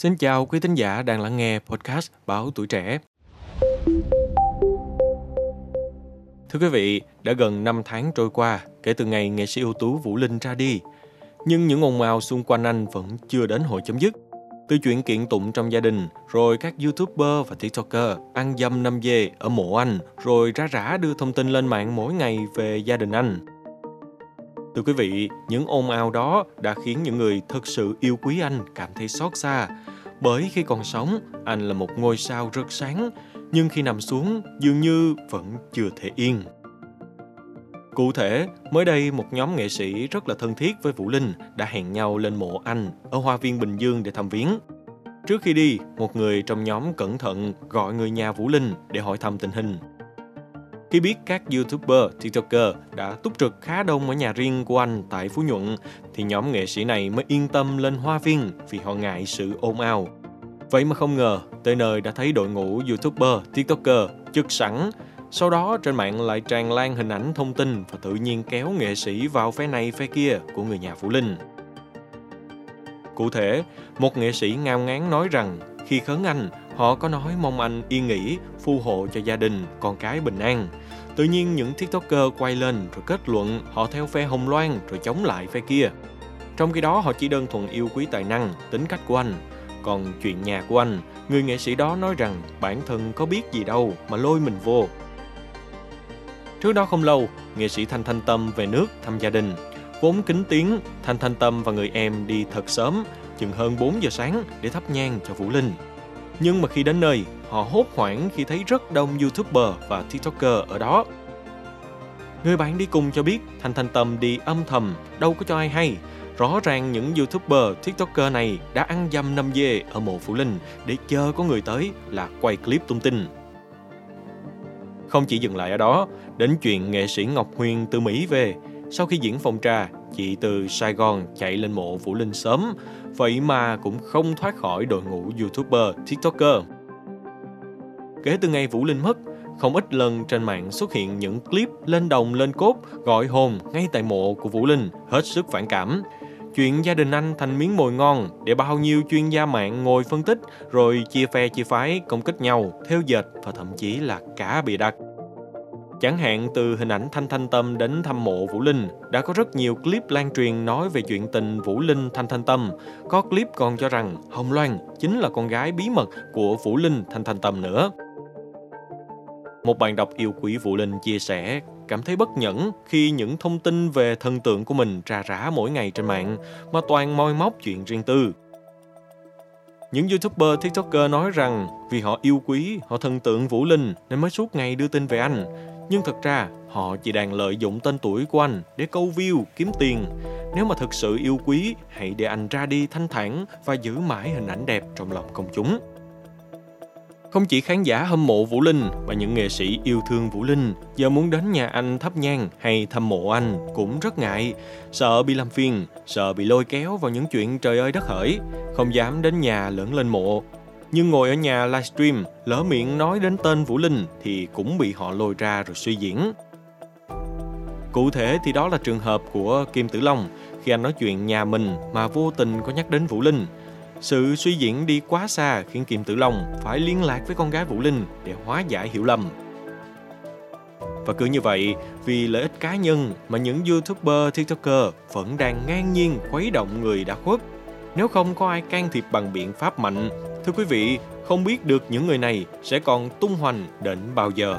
Xin chào quý thính giả đang lắng nghe podcast Báo Tuổi Trẻ. Thưa quý vị, đã gần 5 tháng trôi qua kể từ ngày nghệ sĩ ưu tú Vũ Linh ra đi. Nhưng những ồn ào xung quanh anh vẫn chưa đến hồi chấm dứt. Từ chuyện kiện tụng trong gia đình, rồi các YouTuber và TikToker ăn dâm năm dê ở mộ anh, rồi ra rã đưa thông tin lên mạng mỗi ngày về gia đình anh. Thưa quý vị, những ồn ào đó đã khiến những người thực sự yêu quý anh cảm thấy xót xa. Bởi khi còn sống, anh là một ngôi sao rất sáng, nhưng khi nằm xuống dường như vẫn chưa thể yên. Cụ thể, mới đây một nhóm nghệ sĩ rất là thân thiết với Vũ Linh đã hẹn nhau lên mộ anh ở Hoa viên Bình Dương để thăm viếng. Trước khi đi, một người trong nhóm cẩn thận gọi người nhà Vũ Linh để hỏi thăm tình hình. Khi biết các YouTuber, TikToker đã túc trực khá đông ở nhà riêng của anh tại Phú Nhuận, thì nhóm nghệ sĩ này mới yên tâm lên Hoa Viên vì họ ngại sự ồn ào. Vậy mà không ngờ, tới nơi đã thấy đội ngũ YouTuber, TikToker chực sẵn. Sau đó trên mạng lại tràn lan hình ảnh thông tin và tự nhiên kéo nghệ sĩ vào phe này phe kia của người nhà Vũ Linh. Cụ thể, một nghệ sĩ ngao ngán nói rằng khi khấn anh, họ có nói mong anh yên nghỉ, phù hộ cho gia đình, con cái bình an. Tự nhiên những TikToker quay lên rồi kết luận họ theo phe Hồng Loan rồi chống lại phe kia. Trong khi đó họ chỉ đơn thuần yêu quý tài năng, tính cách của anh. Còn chuyện nhà của anh, người nghệ sĩ đó nói rằng bản thân có biết gì đâu mà lôi mình vô. Trước đó không lâu, nghệ sĩ Thanh Thanh Tâm về nước thăm gia đình. Vốn kính tiếng, Thanh Thanh Tâm và người em đi thật sớm, chừng hơn 4 giờ sáng để thắp nhang cho Vũ Linh. Nhưng mà khi đến nơi, họ hốt hoảng khi thấy rất đông YouTuber và TikToker ở đó. Người bạn đi cùng cho biết Thanh Thanh Tâm đi âm thầm, đâu có cho ai hay. Rõ ràng những YouTuber, TikToker này đã ăn dâm năm dê ở mộ Phụ Linh để chờ có người tới là quay clip tung tin. Không chỉ dừng lại ở đó, đến chuyện nghệ sĩ Ngọc Huyền từ Mỹ về, sau khi diễn phòng trà, chị từ Sài Gòn chạy lên mộ Vũ Linh sớm, vậy mà cũng không thoát khỏi đội ngũ YouTuber, TikToker. Kể từ ngày Vũ Linh mất, không ít lần trên mạng xuất hiện những clip lên đồng lên cốt gọi hồn ngay tại mộ của Vũ Linh hết sức phản cảm. Chuyện gia đình anh thành miếng mồi ngon để bao nhiêu chuyên gia mạng ngồi phân tích rồi chia phe chia phái công kích nhau, theo dệt và thậm chí là cả bị đặt. Chẳng hạn từ hình ảnh Thanh Thanh Tâm đến thăm mộ Vũ Linh, đã có rất nhiều clip lan truyền nói về chuyện tình Vũ Linh Thanh Thanh Tâm. Có clip còn cho rằng Hồng Loan chính là con gái bí mật của Vũ Linh Thanh Thanh Tâm nữa. Một bạn đọc yêu quý Vũ Linh chia sẻ cảm thấy bất nhẫn khi những thông tin về thần tượng của mình ra rã mỗi ngày trên mạng mà toàn moi móc chuyện riêng tư. Những YouTuber, TikToker nói rằng vì họ yêu quý, họ thần tượng Vũ Linh nên mới suốt ngày đưa tin về anh. Nhưng thật ra, họ chỉ đang lợi dụng tên tuổi của anh để câu view, kiếm tiền. Nếu mà thực sự yêu quý, hãy để anh ra đi thanh thản và giữ mãi hình ảnh đẹp trong lòng công chúng. Không chỉ khán giả hâm mộ Vũ Linh mà những nghệ sĩ yêu thương Vũ Linh giờ muốn đến nhà anh thắp nhang hay thăm mộ anh cũng rất ngại, sợ bị làm phiền, sợ bị lôi kéo vào những chuyện trời ơi đất hỡi, không dám đến nhà lẫn lên mộ. Nhưng ngồi ở nhà livestream, lỡ miệng nói đến tên Vũ Linh thì cũng bị họ lôi ra rồi suy diễn. Cụ thể thì đó là trường hợp của Kim Tử Long khi anh nói chuyện nhà mình mà vô tình có nhắc đến Vũ Linh – sự suy diễn đi quá xa khiến Kim Tử Long phải liên lạc với con gái Vũ Linh để hóa giải hiểu lầm. Và cứ như vậy, vì lợi ích cá nhân mà những YouTuber, TikToker vẫn đang ngang nhiên khuấy động người đã khuất. Nếu không có ai can thiệp bằng biện pháp mạnh, thưa quý vị, không biết được những người này sẽ còn tung hoành đến bao giờ.